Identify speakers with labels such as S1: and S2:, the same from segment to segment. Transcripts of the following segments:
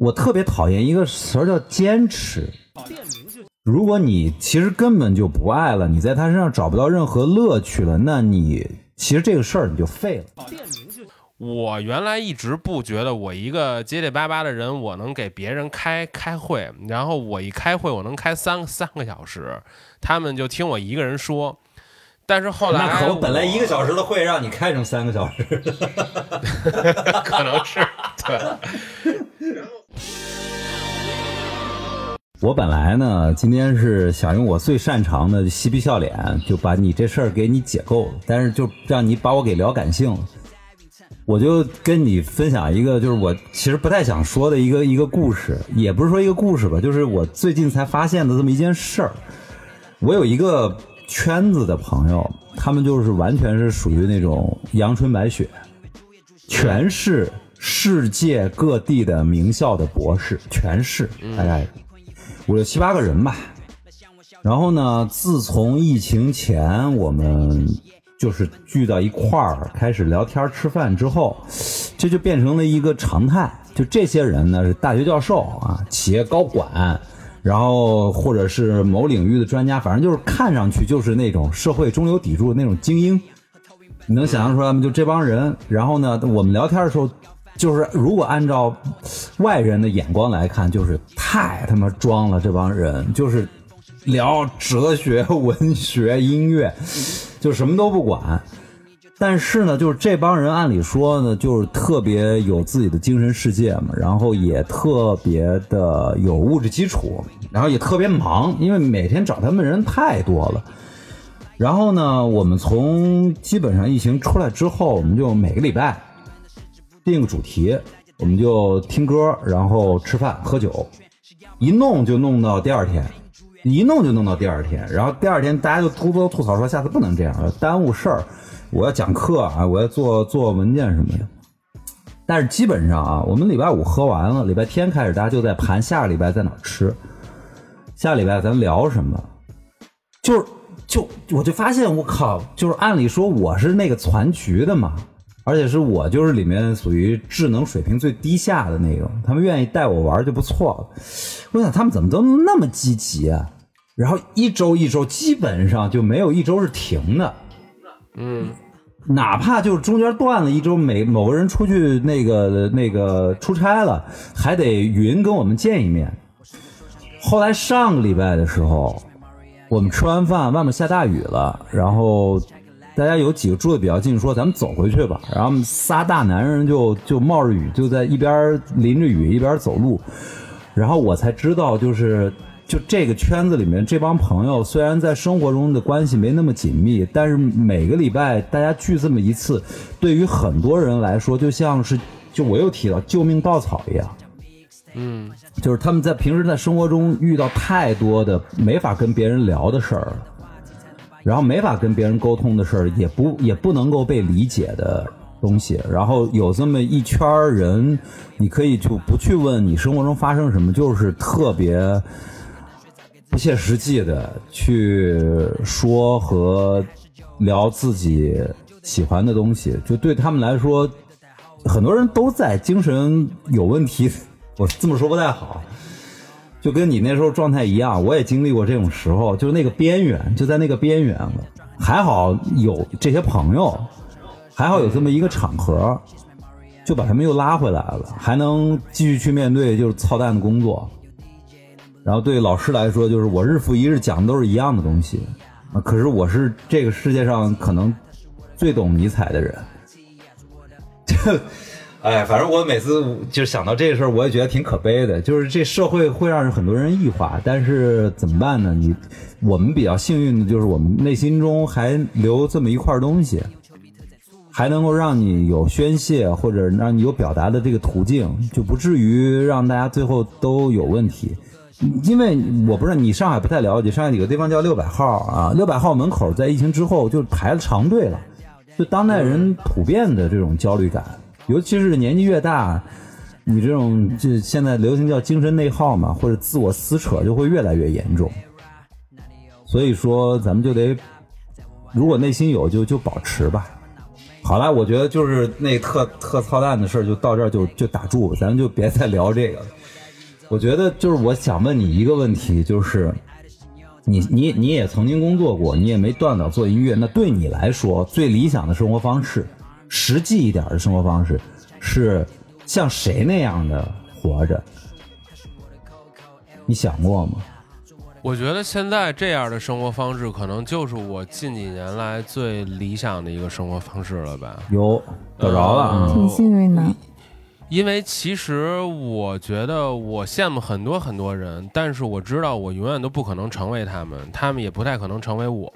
S1: 我特别讨厌一个词儿叫坚持。如果你其实根本就不爱了，你在他身上找不到任何乐趣了，那你其实这个事儿你就废了。
S2: 我原来一直不觉得我一个结结巴巴的人，我能给别人开开会，然后我一开会，我能开三三个小时，他们就听我一个人说。但是后来，
S1: 那可本来一个小时的会让你开成三个小时，
S2: 可能是对。
S1: 我本来呢，今天是想用我最擅长的嬉皮笑脸，就把你这事儿给你解构，但是就让你把我给聊感性了。我就跟你分享一个，就是我其实不太想说的一个一个故事，也不是说一个故事吧，就是我最近才发现的这么一件事儿。我有一个圈子的朋友，他们就是完全是属于那种阳春白雪，全是世界各地的名校的博士，全是大概。五六七八个人吧，然后呢，自从疫情前我们就是聚到一块儿开始聊天吃饭之后，这就变成了一个常态。就这些人呢是大学教授啊，企业高管，然后或者是某领域的专家，反正就是看上去就是那种社会中流砥柱的那种精英。你能想象出来吗？就这帮人，然后呢，我们聊天的时候。就是如果按照外人的眼光来看，就是太他妈装了。这帮人就是聊哲学、文学、音乐，就什么都不管。但是呢，就是这帮人按理说呢，就是特别有自己的精神世界嘛，然后也特别的有物质基础，然后也特别忙，因为每天找他们人太多了。然后呢，我们从基本上疫情出来之后，我们就每个礼拜。定个主题，我们就听歌，然后吃饭喝酒，一弄就弄到第二天，一弄就弄到第二天，然后第二天大家就偷偷吐槽说下次不能这样了，耽误事儿，我要讲课啊，我要做做文件什么的。但是基本上啊，我们礼拜五喝完了，礼拜天开始大家就在盘下个礼拜在哪吃，下礼拜咱聊什么，就是就我就发现我靠，就是按理说我是那个攒局的嘛。而且是我就是里面属于智能水平最低下的那种，他们愿意带我玩就不错了。我想他们怎么都那么积极啊？然后一周一周基本上就没有一周是停的，
S2: 嗯，
S1: 哪怕就是中间断了一周，每某个人出去那个那个出差了，还得云跟我们见一面。后来上个礼拜的时候，我们吃完饭，外面下大雨了，然后。大家有几个住的比较近，说咱们走回去吧。然后仨大男人就就冒着雨，就在一边淋着雨一边走路。然后我才知道，就是就这个圈子里面这帮朋友，虽然在生活中的关系没那么紧密，但是每个礼拜大家聚这么一次，对于很多人来说，就像是就我又提到救命稻草一样。
S2: 嗯，
S1: 就是他们在平时在生活中遇到太多的没法跟别人聊的事儿。然后没法跟别人沟通的事儿，也不也不能够被理解的东西。然后有这么一圈人，你可以就不去问你生活中发生什么，就是特别不切实际的去说和聊自己喜欢的东西。就对他们来说，很多人都在精神有问题。我这么说不太好。就跟你那时候状态一样，我也经历过这种时候，就是那个边缘，就在那个边缘了。还好有这些朋友，还好有这么一个场合，就把他们又拉回来了，还能继续去面对就是操蛋的工作。然后对老师来说，就是我日复一日讲的都是一样的东西，可是我是这个世界上可能最懂尼采的人。哎，反正我每次就想到这个事儿，我也觉得挺可悲的。就是这社会会让很多人异化，但是怎么办呢？你我们比较幸运的就是我们内心中还留这么一块东西，还能够让你有宣泄或者让你有表达的这个途径，就不至于让大家最后都有问题。因为我不知道你上海不太了解，上海有个地方叫六百号啊，六百号门口在疫情之后就排了长队了，就当代人普遍的这种焦虑感。尤其是年纪越大，你这种就现在流行叫精神内耗嘛，或者自我撕扯就会越来越严重。所以说，咱们就得，如果内心有，就就保持吧。好了，我觉得就是那特特操蛋的事，就到这儿就就打住，咱们就别再聊这个。我觉得就是我想问你一个问题，就是你你你也曾经工作过，你也没断档做音乐，那对你来说最理想的生活方式，实际一点的生活方式是像谁那样的活着？你想过吗？
S2: 我觉得现在这样的生活方式，可能就是我近几年来最理想的一个生活方式了吧。
S1: 有找着了，
S2: 嗯
S3: 挺幸运的。
S2: 因为其实我觉得我羡慕很多很多人，但是我知道我永远都不可能成为他们，他们也不太可能成为我。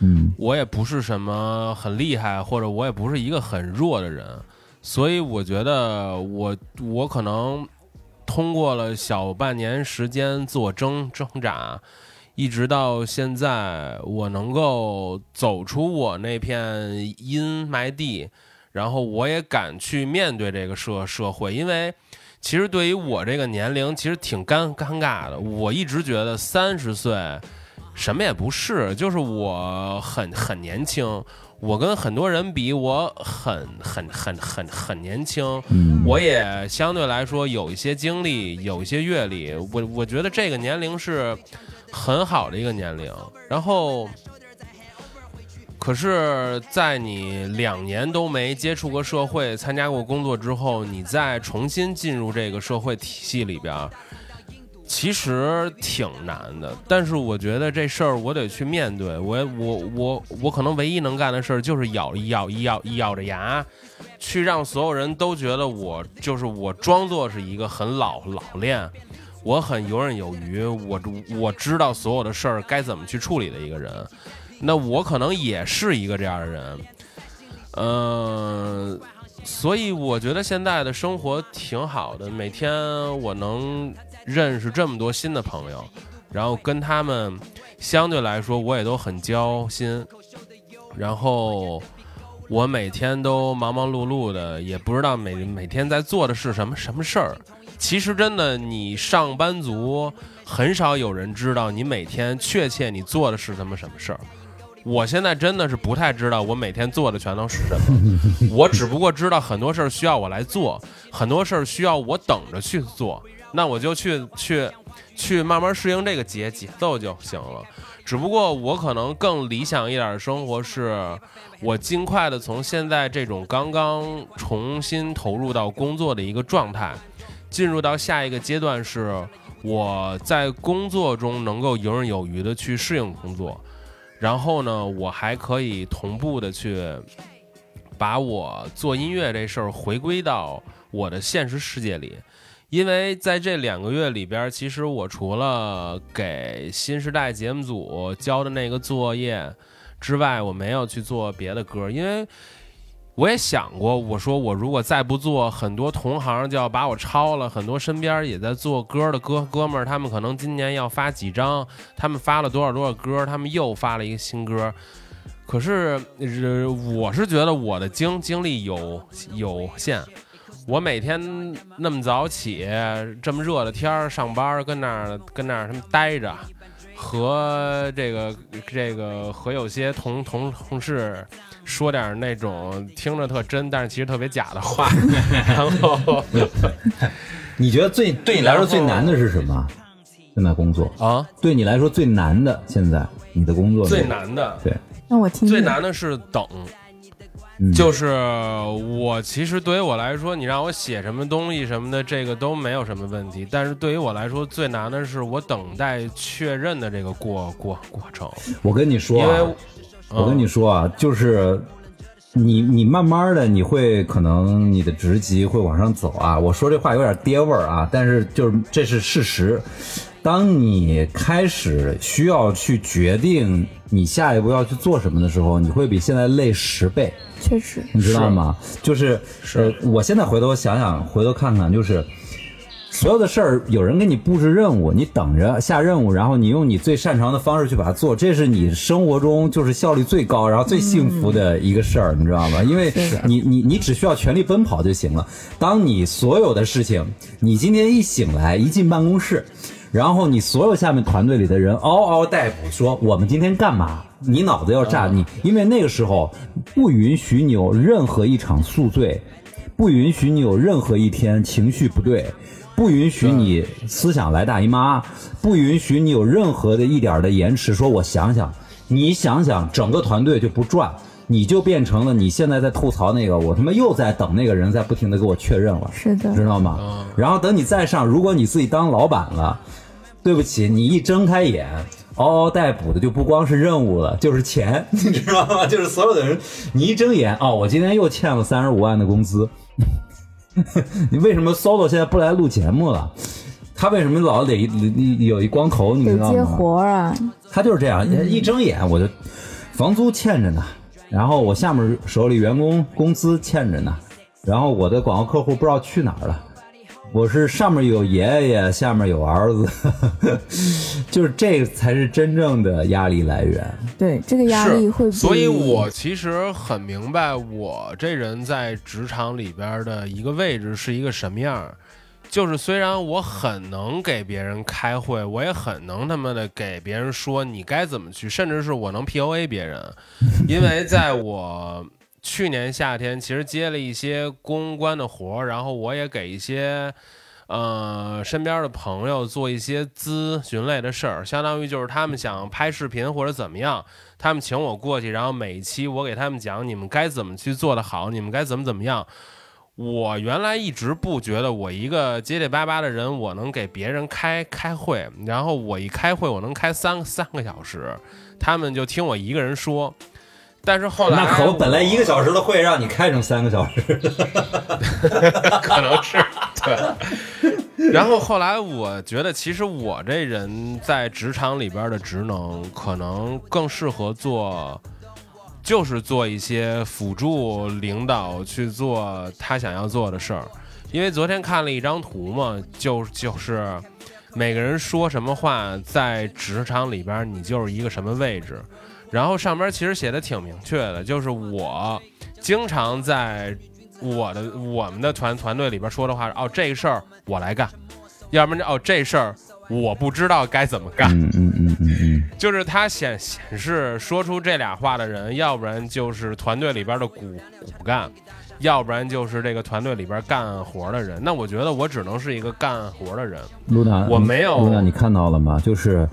S1: 嗯
S2: 我也不是什么很厉害，或者我也不是一个很弱的人，所以我觉得我我可能通过了小半年时间自我挣挣扎，一直到现在，我能够走出我那片阴霾地，然后我也敢去面对这个社社会，因为。其实对于我这个年龄，其实挺尴尴尬的。我一直觉得三十岁什么也不是，就是我很很年轻，我跟很多人比，我很很很很很年轻，
S1: 嗯，
S2: 我也相对来说有一些经历，有一些阅历，我我觉得这个年龄是很好的一个年龄。然后，可是，在你两年都没接触过社会、参加过工作之后，你再重新进入这个社会体系里边儿，其实挺难的。但是我觉得这事儿我得去面对，我我我我可能唯一能干的事儿就是咬咬咬咬着牙，去让所有人都觉得我就是我装作是一个很老老练，我很游刃有余，我我知道所有的事儿该怎么去处理的一个人。那我可能也是一个这样的人，嗯、所以我觉得现在的生活挺好的，每天我能认识这么多新的朋友，然后跟他们相对来说我也都很交心，然后我每天都忙忙碌碌的，也不知道每每天在做的是什么什么事儿。其实真的，你上班族很少有人知道你每天确切你做的是什么什么事儿。我现在真的是不太知道我每天做的全都是什么，我只不过知道很多事儿需要我来做，很多事儿需要我等着去做，那我就去去去慢慢适应这个节节奏就行了。只不过我可能更理想一点的生活是，我尽快的从现在这种刚刚重新投入到工作的一个状态，进入到下一个阶段是我在工作中能够游刃有余的去适应工作。然后呢，我还可以同步的去把我做音乐这事儿回归到我的现实世界里，因为在这两个月里边，其实我除了给新时代节目组交的那个作业之外，我没有去做别的歌，因为。我也想过，我说我如果再不做，很多同行就要把我超了。很多身边也在做歌的哥哥们，他们可能今年要发几张，他们发了多少多少歌，他们又发了一个新歌。可是，我是觉得我的精精力有有限，我每天那么早起，这么热的天儿上班，跟那儿跟那儿他们待着，和这个这个和有些同同同事说点那种听着特真，但是其实特别假的话，然 后
S1: 你觉得最对你来说最难的是什么？现在工作。
S2: 啊，
S1: 对你来说最难的，现在你的工作
S2: 最难的。
S1: 对，
S3: 让我听听。
S2: 最难的是等。
S1: 嗯
S2: 就是我其实对于我来说，你让我写什么东西什么的，这个都没有什么问题。但是对于我来说，最难的是我等待确认的这个过过过程，
S1: 我跟你说、
S2: 因为
S1: 啊，我跟你说啊，就是你你慢慢的你会可能你的职级会往上走啊。我说这话有点爹味儿啊，但是就是这是事实。当你开始需要去决定你下一步要去做什么的时候，你会比现在累十倍。
S3: 确实，
S1: 你知道吗？就是
S2: 是
S1: 呃，我现在回头想想，回头看看，就是所有的事儿，有人给你布置任务，你等着下任务，然后你用你最擅长的方式去把它做，这是你生活中就是效率最高，然后最幸福的一个事儿，你知道吗？因为你你你只需要全力奔跑就行了。当你所有的事情，你今天一醒来，一进办公室。然后你所有下面团队里的人嗷嗷待哺，说我们今天干嘛？你脑子要炸你，因为那个时候不允许你有任何一场宿醉，不允许你有任何一天情绪不对，不允许你思想来大姨妈，不允许你有任何的一点的延迟。说我想想，你想想，整个团队就不转。你就变成了你现在在吐槽那个，我他妈又在等那个人在不停的给我确认了，
S3: 是的，
S1: 知道吗？然后等你再上，如果你自己当老板了，对不起，你一睁开眼，嗷嗷待哺的就不光是任务了，就是钱，你知道吗？就是所有的人，你一睁眼，哦，我今天又欠了三十五万的工资。你为什么 solo 现在不来录节目了？他为什么老得有一光头？你知道吗？
S3: 接活啊！
S1: 他就是这样，一睁眼我就房租欠着呢。然后我下面手里员工工资欠着呢，然后我的广告客户不知道去哪儿了。我是上面有爷爷，下面有儿子，就是这才是真正的压力来源。
S3: 对，这个压力会。
S2: 所以我其实很明白，我这人在职场里边的一个位置是一个什么样。就是虽然我很能给别人开会，我也很能他妈的给别人说你该怎么去，甚至是我能 P O A 别人，因为在我去年夏天其实接了一些公关的活儿，然后我也给一些呃身边的朋友做一些咨询类的事儿，相当于就是他们想拍视频或者怎么样，他们请我过去，然后每一期我给他们讲你们该怎么去做的好，你们该怎么怎么样。我原来一直不觉得我一个结结巴巴的人，我能给别人开开会，然后我一开会我能开三三个小时，他们就听我一个人说。但是后来
S1: 那可不，本来一个小时的会让你开成三个小时，
S2: 可能是对。然后后来我觉得，其实我这人在职场里边的职能，可能更适合做。就是做一些辅助领导去做他想要做的事儿，因为昨天看了一张图嘛，就就是每个人说什么话，在职场里边你就是一个什么位置，然后上边其实写的挺明确的，就是我经常在我的我们的团团队里边说的话，哦这个事儿我来干，要不然哦这事儿。我不知道该怎么干，
S1: 嗯嗯嗯嗯嗯，
S2: 就是他显显示说出这俩话的人，要不然就是团队里边的骨骨干，要不然就是这个团队里边干活的人。那我觉得我只能是一个干活的人。
S1: 露娜，
S2: 我没有。
S1: 露娜，你看到了吗？就是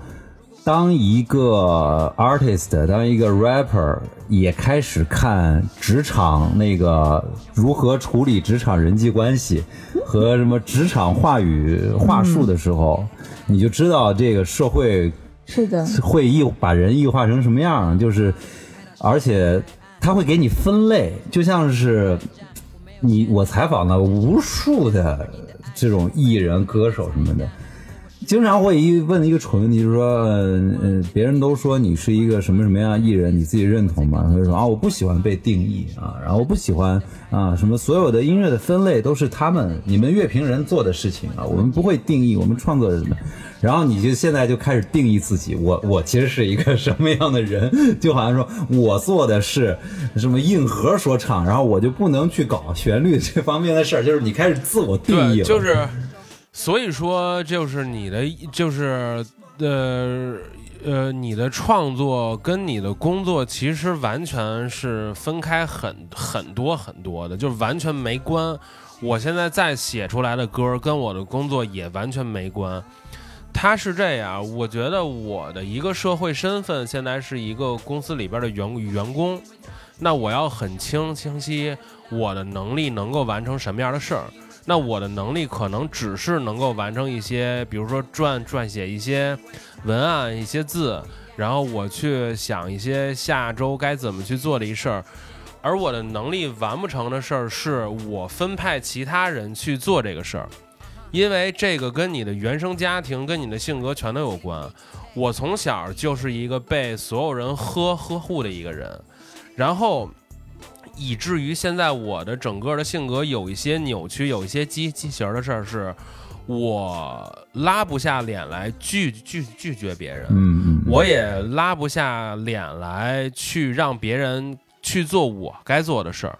S1: 当一个 artist，当一个 rapper 也开始看职场那个如何处理职场人际关系和什么职场话语话术的时候。你就知道这个社会
S3: 是的，
S1: 会异把人异化成什么样，就是，而且他会给你分类，就像是你我采访了无数的这种艺人、歌手什么的。经常会一问一个蠢问题，就是说，呃，别人都说你是一个什么什么样艺人，你自己认同吗？他就说啊，我不喜欢被定义啊，然后我不喜欢啊，什么所有的音乐的分类都是他们你们乐评人做的事情啊，我们不会定义，我们创作人的。然后你就现在就开始定义自己，我我其实是一个什么样的人？就好像说我做的是什么硬核说唱，然后我就不能去搞旋律这方面的事儿，就是你开始自我定义了，
S2: 就是。所以说，就是你的，就是呃呃，你的创作跟你的工作其实完全是分开很很多很多的，就完全没关。我现在再写出来的歌跟我的工作也完全没关。他是这样，我觉得我的一个社会身份现在是一个公司里边的员员工，那我要很清清晰我的能力能够完成什么样的事儿。那我的能力可能只是能够完成一些，比如说撰撰写一些文案、一些字，然后我去想一些下周该怎么去做的一事儿。而我的能力完不成的事儿，是我分派其他人去做这个事儿，因为这个跟你的原生家庭、跟你的性格全都有关。我从小就是一个被所有人呵呵护的一个人，然后。以至于现在我的整个的性格有一些扭曲，有一些畸畸形的事儿，是我拉不下脸来拒拒拒绝别人，
S1: 嗯嗯，
S2: 我也拉不下脸来去让别人去做我该做的事儿。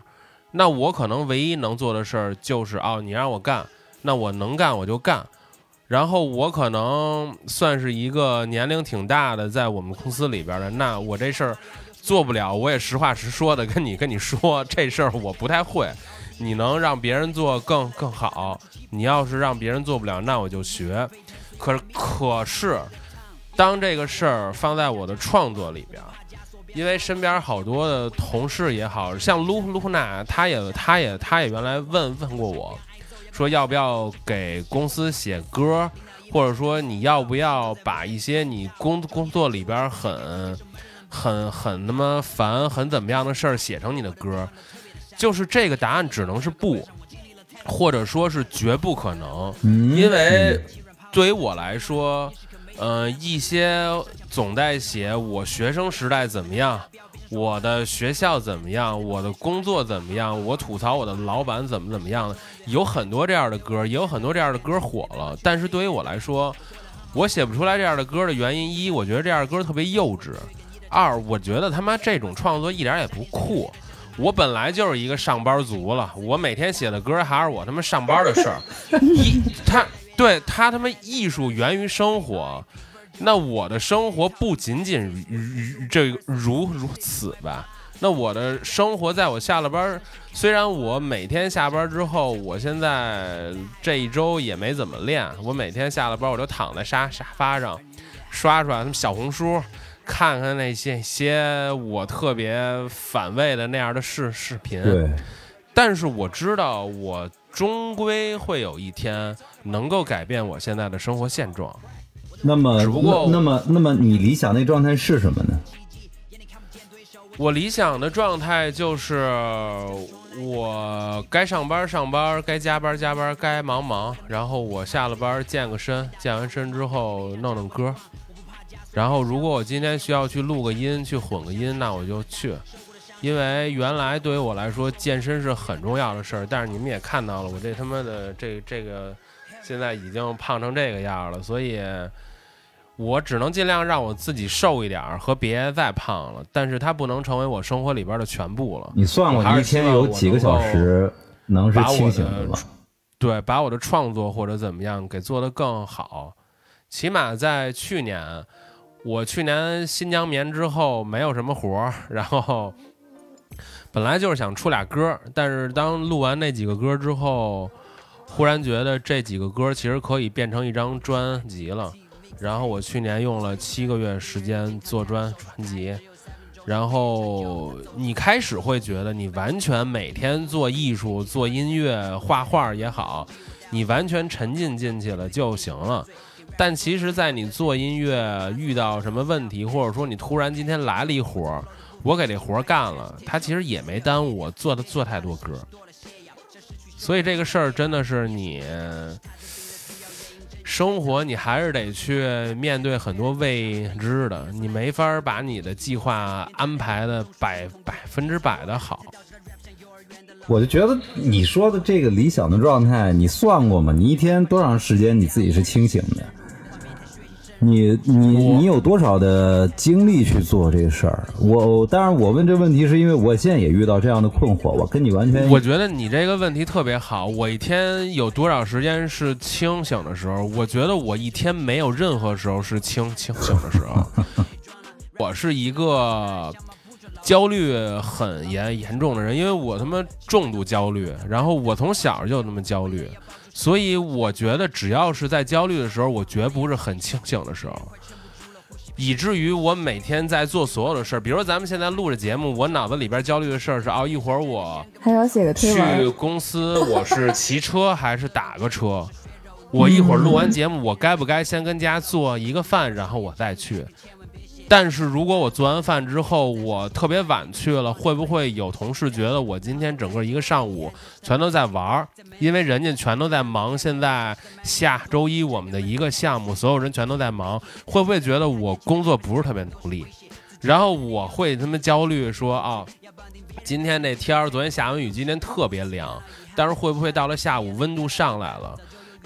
S2: 那我可能唯一能做的事儿就是，哦，你让我干，那我能干我就干。然后我可能算是一个年龄挺大的，在我们公司里边的，那我这事儿做不了，我也实话实说的跟你跟你说，这事儿我不太会。你能让别人做更更好，你要是让别人做不了，那我就学。可是可是，当这个事儿放在我的创作里边，因为身边好多的同事也好像卢卢娜，他也他也他也原来问问过我，说要不要给公司写歌，或者说你要不要把一些你工工作里边很很很他妈烦很怎么样的事儿写成你的歌。就是这个答案只能是不，或者说是绝不可能，因为对于我来说，呃，一些总在写我学生时代怎么样，我的学校怎么样，我的工作怎么样，我吐槽我的老板怎么怎么样的，有很多这样的歌，也有很多这样的歌火了。但是对于我来说，我写不出来这样的歌的原因一，我觉得这样的歌特别幼稚；二，我觉得他妈这种创作一点也不酷。我本来就是一个上班族了，我每天写的歌还是我他妈上班的事儿。艺他对他他妈艺术源于生活，那我的生活不仅仅如这如如此吧？那我的生活在我下了班，虽然我每天下班之后，我现在这一周也没怎么练，我每天下了班我就躺在沙沙发上刷刷小红书。看看那些些我特别反胃的那样的视视频，
S1: 对，
S2: 但是我知道我终归会有一天能够改变我现在的生活现状。
S1: 那么，
S2: 只不过
S1: 那么那么你理想那状态是什么呢？
S2: 我理想的状态就是我该上班上班，该加班加班，该忙忙，然后我下了班健个身，健完身之后弄弄歌。然后，如果我今天需要去录个音、去混个音，那我就去，因为原来对于我来说，健身是很重要的事儿。但是你们也看到了，我这他妈的这这个，现在已经胖成这个样了，所以我只能尽量让我自己瘦一点儿，和别再胖了。但是它不能成为我生活里边的全部了。
S1: 你算过一天有几个小时能是清醒的吗？
S2: 对，把我的创作或者怎么样给做得更好，起码在去年。我去年新疆棉之后没有什么活儿，然后本来就是想出俩歌，但是当录完那几个歌之后，忽然觉得这几个歌其实可以变成一张专辑了。然后我去年用了七个月时间做专专辑，然后你开始会觉得你完全每天做艺术、做音乐、画画也好，你完全沉浸进去了就行了。但其实，在你做音乐遇到什么问题，或者说你突然今天来了一活儿，我给这活儿干了，他其实也没耽误我做的做太多歌。所以这个事儿真的是你生活，你还是得去面对很多未知的，你没法把你的计划安排的百百分之百的好。
S1: 我就觉得你说的这个理想的状态，你算过吗？你一天多长时间你自己是清醒的？你你你有多少的精力去做这个事儿？我当然，我问这问题是因为我现在也遇到这样的困惑。我跟你完全，
S2: 我觉得你这个问题特别好。我一天有多少时间是清醒的时候？我觉得我一天没有任何时候是清清醒的时候。我是一个焦虑很严严重的人，因为我他妈重度焦虑，然后我从小就那么焦虑。所以我觉得，只要是在焦虑的时候，我绝不是很清醒的时候，以至于我每天在做所有的事儿。比如咱们现在录着节目，我脑子里边焦虑的事儿是：哦，一会儿我
S3: 还要写个。
S2: 去公司，我是骑车还是打个车？我一会儿录完节目，我该不该先跟家做一个饭，然后我再去？但是如果我做完饭之后，我特别晚去了，会不会有同事觉得我今天整个一个上午全都在玩儿？因为人家全都在忙，现在下周一我们的一个项目，所有人全都在忙，会不会觉得我工作不是特别努力？然后我会他妈焦虑说啊，今天这天儿，昨天下完雨，今天特别凉，但是会不会到了下午温度上来了？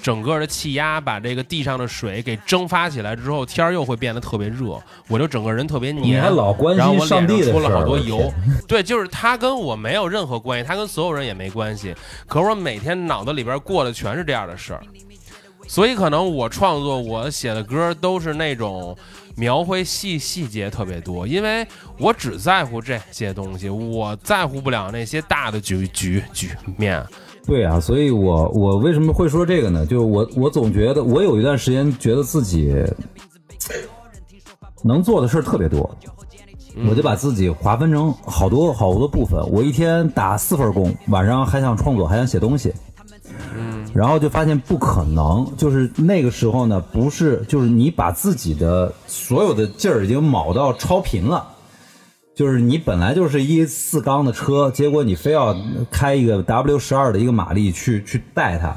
S2: 整个的气压把这个地上的水给蒸发起来之后，天儿又会变得特别热，我就整个人特别黏，然后我脸上出了好多油。对，就是他跟我没有任何关系，他跟所有人也没关系。可是我每天脑子里边过的全是这样的事儿，所以可能我创作我写的歌都是那种描绘细细节特别多，因为我只在乎这些东西，我在乎不了那些大的局局局面。
S1: 对啊，所以我我为什么会说这个呢？就是我我总觉得我有一段时间觉得自己能做的事儿特别多，我就把自己划分成好多好多部分。我一天打四份工，晚上还想创作，还想写东西。
S2: 嗯，
S1: 然后就发现不可能，就是那个时候呢，不是就是你把自己的所有的劲儿已经卯到超频了。就是你本来就是一四缸的车，结果你非要开一个 W 十二的一个马力去去带它，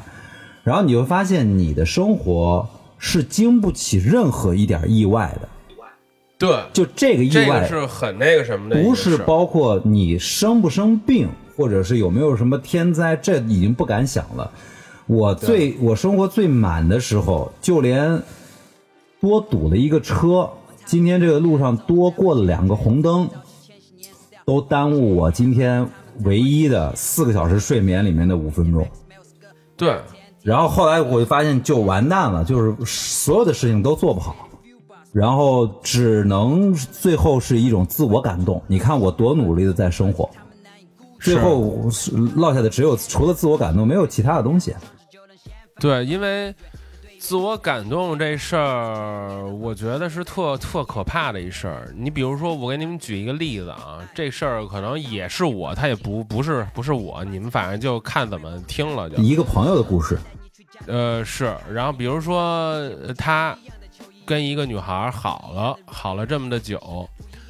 S1: 然后你会发现你的生活是经不起任何一点意外的。
S2: 对，
S1: 就这个意
S2: 这
S1: 外
S2: 个是很那个什么的
S1: 不，是包括你生不生病，或者是有没有什么天灾，这已经不敢想了。我最我生活最满的时候，就连多堵了一个车，今天这个路上多过了两个红灯，都耽误我今天唯一的四个小时睡眠里面的五分钟。
S2: 对。
S1: 然后后来我就发现就完蛋了，就是所有的事情都做不好，然后只能最后是一种自我感动。你看我多努力的在生活，最后落下的只有除了自我感动，没有其他的东西。
S2: 对，因为自我感动这事儿，我觉得是特特可怕的一事儿。你比如说，我给你们举一个例子啊，这事儿可能也是我，他也不不是不是我，你们反正就看怎么听了就。
S1: 一个朋友的故事，
S2: 呃，是，然后比如说呃他跟一个女孩儿好了，好了这么的久，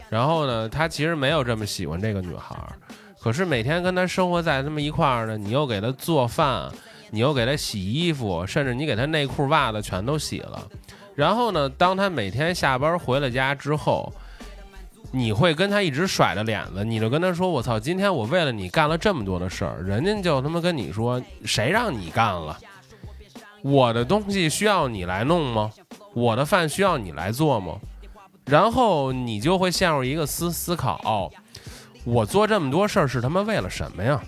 S2: 然后呢，他其实没有这么喜欢这个女孩儿，可是每天跟她生活在这么一块儿呢，你又给她做饭，你又给他洗衣服，甚至你给他内裤袜子全都洗了，然后呢，当他每天下班回了家之后。你会跟他一直甩着脸子，你就跟他说：“我操，今天我为了你干了这么多的事儿。”人家就他妈跟你说：“谁让你干了？我的东西需要你来弄吗？我的饭需要你来做吗？然后你就会陷入一个思思考：我做这么多事儿是他妈为了什么呀？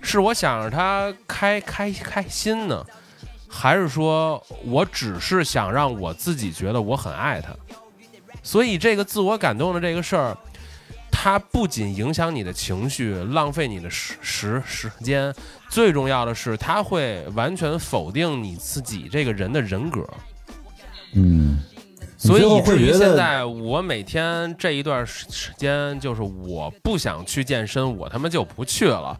S2: 是我想让他开开开心呢，还是说我只是想让我自己觉得我很爱他？所以这个自我感动的这个事儿，它不仅影响你的情绪，浪费你的时时时间，最重要的是，它会完全否定你自己这个人的人格。
S1: 嗯，
S2: 所以以至于现在我每天这一段时时间，就是我不想去健身，我他妈就不去了。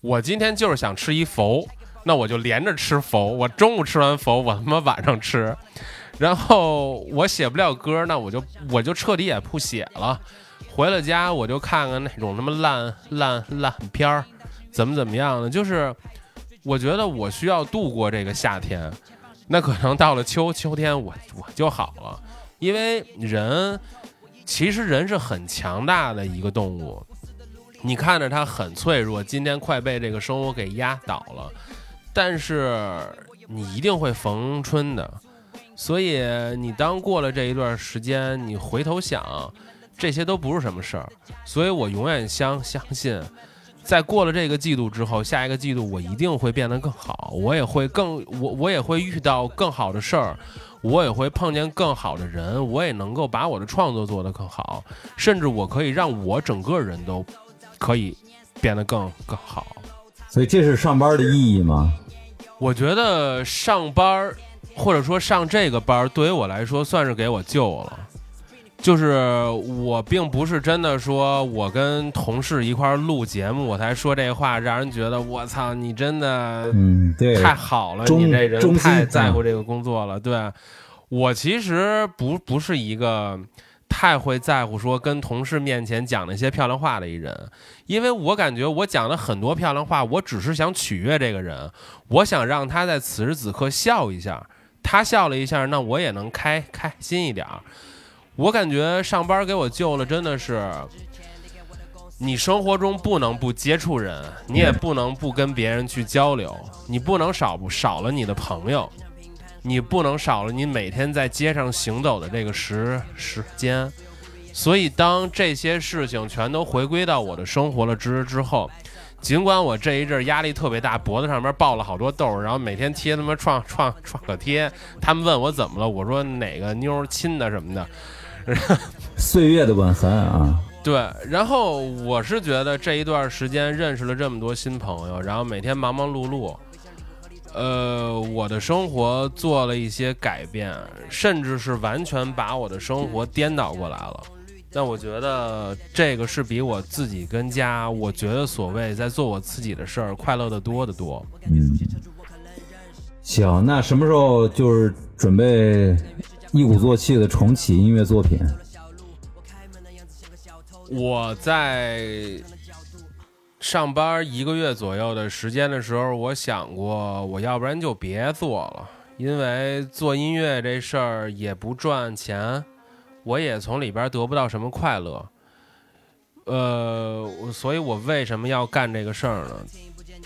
S2: 我今天就是想吃一佛，那我就连着吃佛。我中午吃完佛，我他妈晚上吃。然后我写不了歌，那我就我就彻底也不写了。回了家我就看看那种什么烂烂烂片儿，怎么怎么样的。就是我觉得我需要度过这个夏天，那可能到了秋秋天我我就好了，因为人其实人是很强大的一个动物，你看着他很脆弱，今天快被这个生活给压倒了，但是你一定会逢春的。所以你当过了这一段时间，你回头想，这些都不是什么事儿。所以我永远相 相信，在过了这个季度之后，下一个季度我一定会变得更好，我也会更我我也会遇到更好的事儿，我也会碰见更好的人，我也能够把我的创作做得更好，甚至我可以让我整个人都可以变得更更好。
S1: 所以这是上班的意义吗？
S2: 我觉得上班儿，或者说上这个班儿，对于我来说算是给我救了。就是我并不是真的说我跟同事一块儿录节目，我才说这话，让人觉得我操，你真的
S1: 嗯，对，
S2: 太好了，你这人太在乎这个工作了。对我其实不不是一个太会在乎说跟同事面前讲那些漂亮话的一人，因为我感觉我讲了很多漂亮话，我只是想取悦这个人，我想让他在此时此刻笑一下，他笑了一下，那我也能开开心一点儿。我感觉上班给我救了，真的是。你生活中不能不接触人，你也不能不跟别人去交流，你不能少不少了你的朋友，你不能少了你每天在街上行走的这个时时间。所以，当这些事情全都回归到我的生活了之之后，尽管我这一阵儿压力特别大，脖子上面爆了好多痘儿，然后每天贴他妈创创创可贴，他们问我怎么了，我说哪个妞儿亲的什么的，
S1: 岁月的吻痕啊，
S2: 对，然后我是觉得这一段时间认识了这么多新朋友，然后每天忙忙碌碌，呃，我的生活做了一些改变，甚至是完全把我的生活颠倒过来了。但我觉得这个是比我自己跟家，我觉得所谓在做我自己的事儿快乐的多得多。
S1: 嗯，行，那什么时候就是准备一鼓作气的重启音乐作品？
S2: 我在上班一个月左右的时间的时候，我想过，我要不然就别做了，因为做音乐这事儿也不赚钱，我也从里边得不到什么快乐。呃，所以，我为什么要干这个事儿呢？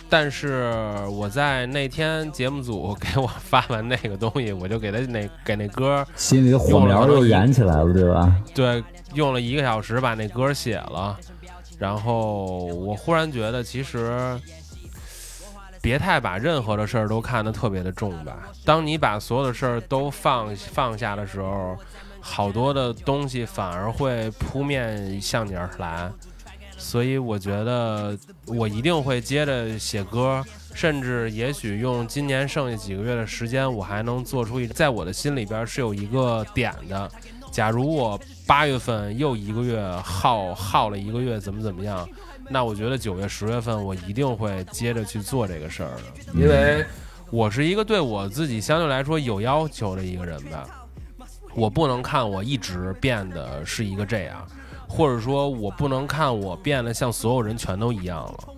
S2: 但是我在那天节目组给我发完那个东西，我就给他那给那歌
S1: 心里的火苗又燃起来了，对吧？
S2: 对，用了一个小时把那歌写了，然后我忽然觉得，其实别太把任何的事儿都看得特别的重吧。当你把所有的事儿都放放下的时候，好多的东西反而会扑面向你而来。所以我觉得我一定会接着写歌，甚至也许用今年剩下几个月的时间，我还能做出一，在我的心里边是有一个点的。假如我八月份又一个月耗耗了一个月，怎么怎么样，那我觉得九月、十月份我一定会接着去做这个事儿的，因为我是一个对我自己相对来说有要求的一个人吧。我不能看我一直变得是一个这样。或者说我不能看我变得像所有人全都一样了，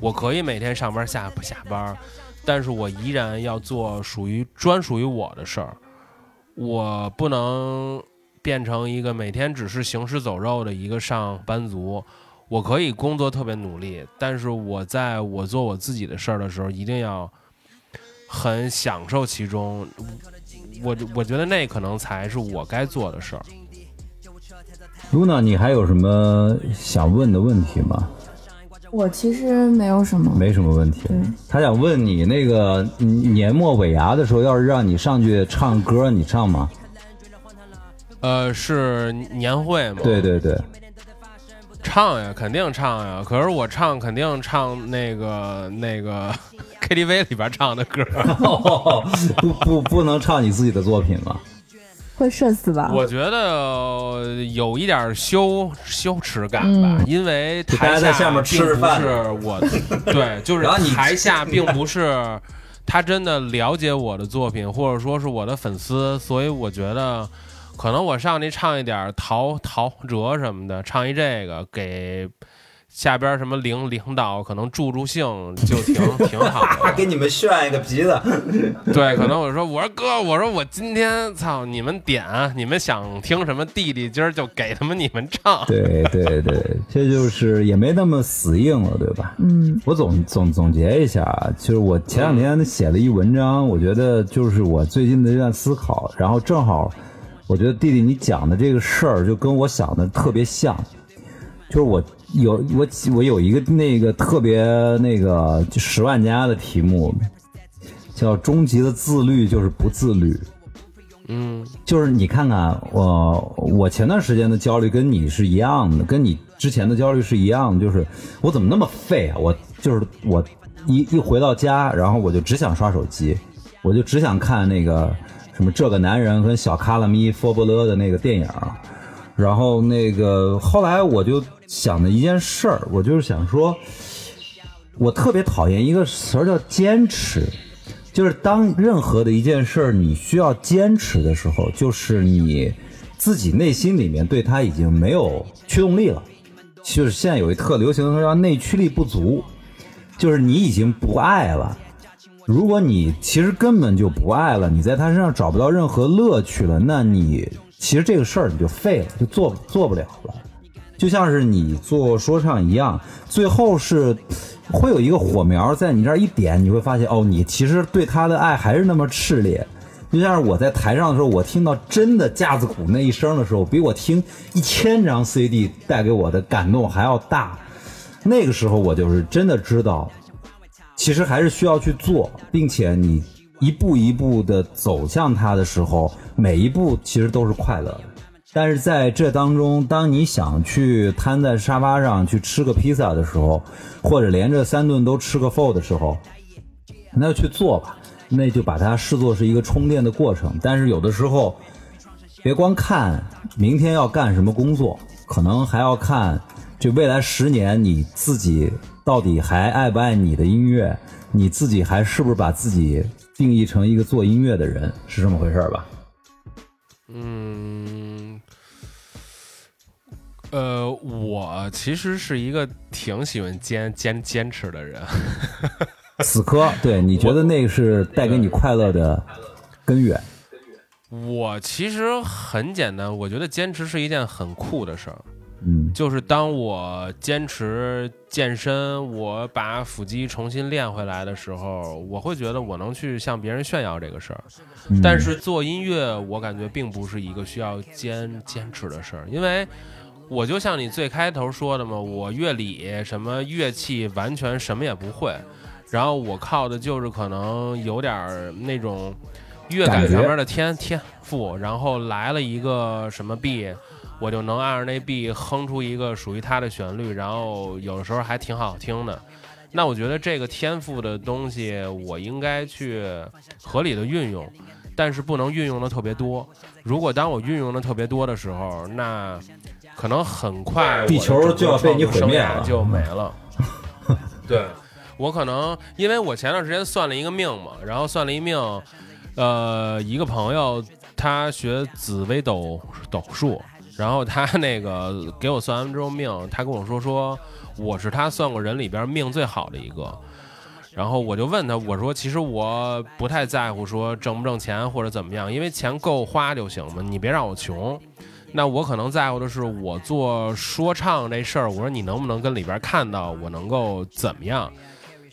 S2: 我可以每天上班下不下班，但是我依然要做属于专属于我的事儿，我不能变成一个每天只是行尸走肉的一个上班族。我可以工作特别努力，但是我在我做我自己的事儿的时候，一定要很享受其中。我我觉得那可能才是我该做的事儿。
S1: 露娜，你还有什么想问的问题吗？
S3: 我其实没有什么，
S1: 没什么问题。他想问你，那个年末尾牙的时候，要是让你上去唱歌，你唱吗？
S2: 呃，是年会嘛？
S1: 对对对，
S2: 唱呀，肯定唱呀。可是我唱肯定唱那个那个 KTV 里边唱的歌，
S1: 不不不能唱你自己的作品吗？
S3: 会社死吧？
S2: 我觉得有一点羞羞耻感吧，因为 台
S1: 下
S2: 并不是我，对，就是台下并不是他真的了解我的作品，或者说是我的粉丝，所以我觉得可能我上去唱一点陶陶喆什么的，唱一这个给。下边什么领领导可能助助兴就挺 挺好的，
S1: 给你们炫一个鼻子。
S2: 对，可能我说我说哥，我说我今天操你们点，你们想听什么弟弟今儿就给他们你们唱。
S1: 对对对，这就是也没那么死硬了，对吧？
S3: 嗯，
S1: 我总总总结一下，就是我前两天写了一文章，我觉得就是我最近的一段思考，然后正好我觉得弟弟你讲的这个事儿就跟我想的特别像，就是我。有我我有一个那个特别那个十万加的题目，叫“终极的自律就是不自律”。
S2: 嗯，
S1: 就是你看看我我前段时间的焦虑跟你是一样的，跟你之前的焦虑是一样的，就是我怎么那么废啊？我就是我一一回到家，然后我就只想刷手机，我就只想看那个什么这个男人跟小卡拉咪佛伯勒的那个电影。然后那个后来我就想的一件事儿，我就是想说，我特别讨厌一个词儿叫坚持，就是当任何的一件事儿你需要坚持的时候，就是你自己内心里面对它已经没有驱动力了，就是现在有一特流行的说叫内驱力不足，就是你已经不爱了。如果你其实根本就不爱了，你在他身上找不到任何乐趣了，那你。其实这个事儿你就废了，就做做不了了，就像是你做说唱一样，最后是会有一个火苗在你这儿一点，你会发现哦，你其实对他的爱还是那么炽烈。就像是我在台上的时候，我听到真的架子鼓那一声的时候，比我听一千张 CD 带给我的感动还要大。那个时候我就是真的知道，其实还是需要去做，并且你一步一步的走向它的时候，每一步其实都是快乐的。但是在这当中，当你想去瘫在沙发上去吃个披萨的时候，或者连着三顿都吃个 f 的时候，那就去做吧，那就把它视作是一个充电的过程。但是有的时候，别光看明天要干什么工作，可能还要看这未来十年你自己到底还爱不爱你的音乐，你自己还是不是把自己定义成一个做音乐的人，是这么回事吧？
S2: 嗯，呃，我其实是一个挺喜欢坚坚坚持的人。
S1: 死磕，对，你觉得那个是带给你快乐的根源？
S2: 我其实很简单，我觉得坚持是一件很酷的事儿。
S1: 嗯，
S2: 就是当我坚持健身，我把腹肌重新练回来的时候，我会觉得我能去向别人炫耀这个事儿。但是做音乐，我感觉并不是一个需要坚坚持的事儿，因为我就像你最开头说的嘛，我乐理什么乐器完全什么也不会，然后我靠的就是可能有点那种乐感上面的天天赋，然后来了一个什么 B。我就能按着那 B 哼出一个属于它的旋律，然后有的时候还挺好听的。那我觉得这个天赋的东西，我应该去合理的运用，但是不能运用的特别多。如果当我运用的特别多的时候，那可能很快
S1: 地球就要被你毁灭了，
S2: 就没了。对，我可能因为我前段时间算了一个命嘛，然后算了一命，呃，一个朋友他学紫微斗斗数。然后他 那个给我算完之后命，他跟我说说我是他算过人里边命最好的一个。然后我就问他，我说其实我不太在乎说挣不挣钱或者怎么样，因为钱够花就行嘛，你别让我穷。那我可能在乎的是我做说唱这事儿，我说你能不能跟里边看到我能够怎么样？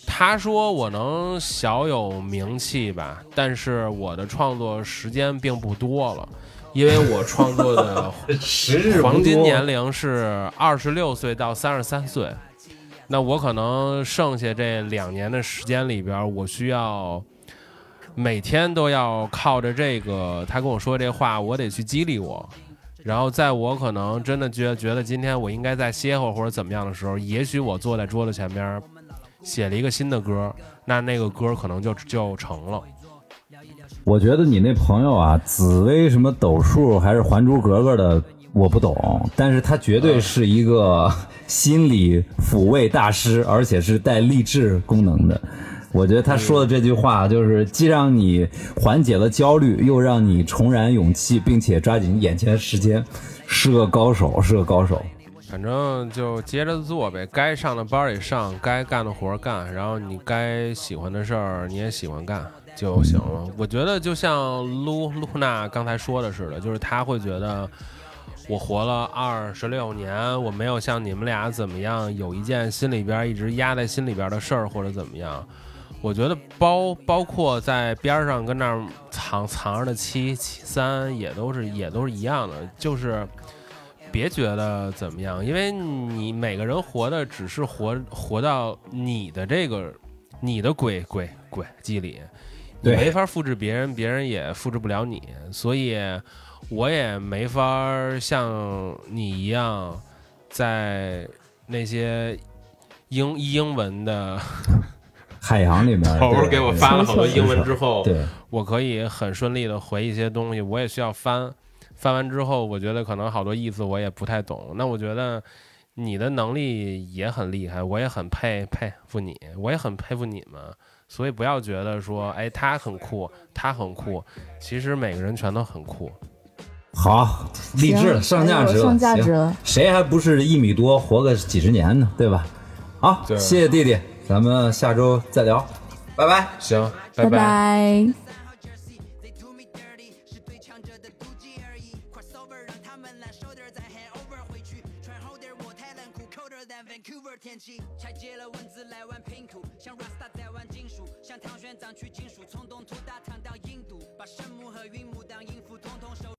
S2: 他说我能小有名气吧，但是我的创作时间并不多了。因为我创作的 黄金年龄是二十六岁到三十三岁，那我可能剩下这两年的时间里边，我需要每天都要靠着这个他跟我说这话，我得去激励我。然后在我可能真的觉觉得今天我应该再歇会儿或者怎么样的时候，也许我坐在桌子前边写了一个新的歌，那那个歌可能就就成了。
S1: 我觉得你那朋友啊，紫薇什么斗数还是还珠格格的，我不懂，但是他绝对是一个心理抚慰大师，而且是带励志功能的。我觉得他说的这句话，就是既让你缓解了焦虑，又让你重燃勇气，并且抓紧眼前时间，是个高手，是个高手。
S2: 反正就接着做呗，该上的班也上，该干的活干，然后你该喜欢的事儿你也喜欢干。就行了。我觉得就像露露娜刚才说的似的，就是她会觉得我活了二十六年，我没有像你们俩怎么样，有一件心里边一直压在心里边的事儿或者怎么样。我觉得包包括在边上跟那儿藏藏着的七七三也都是也都是一样的，就是别觉得怎么样，因为你每个人活的只是活活到你的这个你的轨轨轨迹里。你没法复制别人，别人也复制不了你，所以我也没法像你一样，在那些英英文的
S1: 海洋里面，
S2: 头 给我发了好多英文之后，
S1: 对，
S2: 我可以很顺利的回一些东西，我也需要翻，翻完之后，我觉得可能好多意思我也不太懂。那我觉得你的能力也很厉害，我也很佩佩服你，我也很佩服你们。所以不要觉得说，哎，他很酷，他很酷，其实每个人全都很酷。
S1: 好，励志，上价值，
S3: 上价值，
S1: 谁还不是一米多活个几十年呢？对吧？好，谢谢弟弟，咱们下周再聊，拜拜。
S2: 行，
S3: 拜
S2: 拜。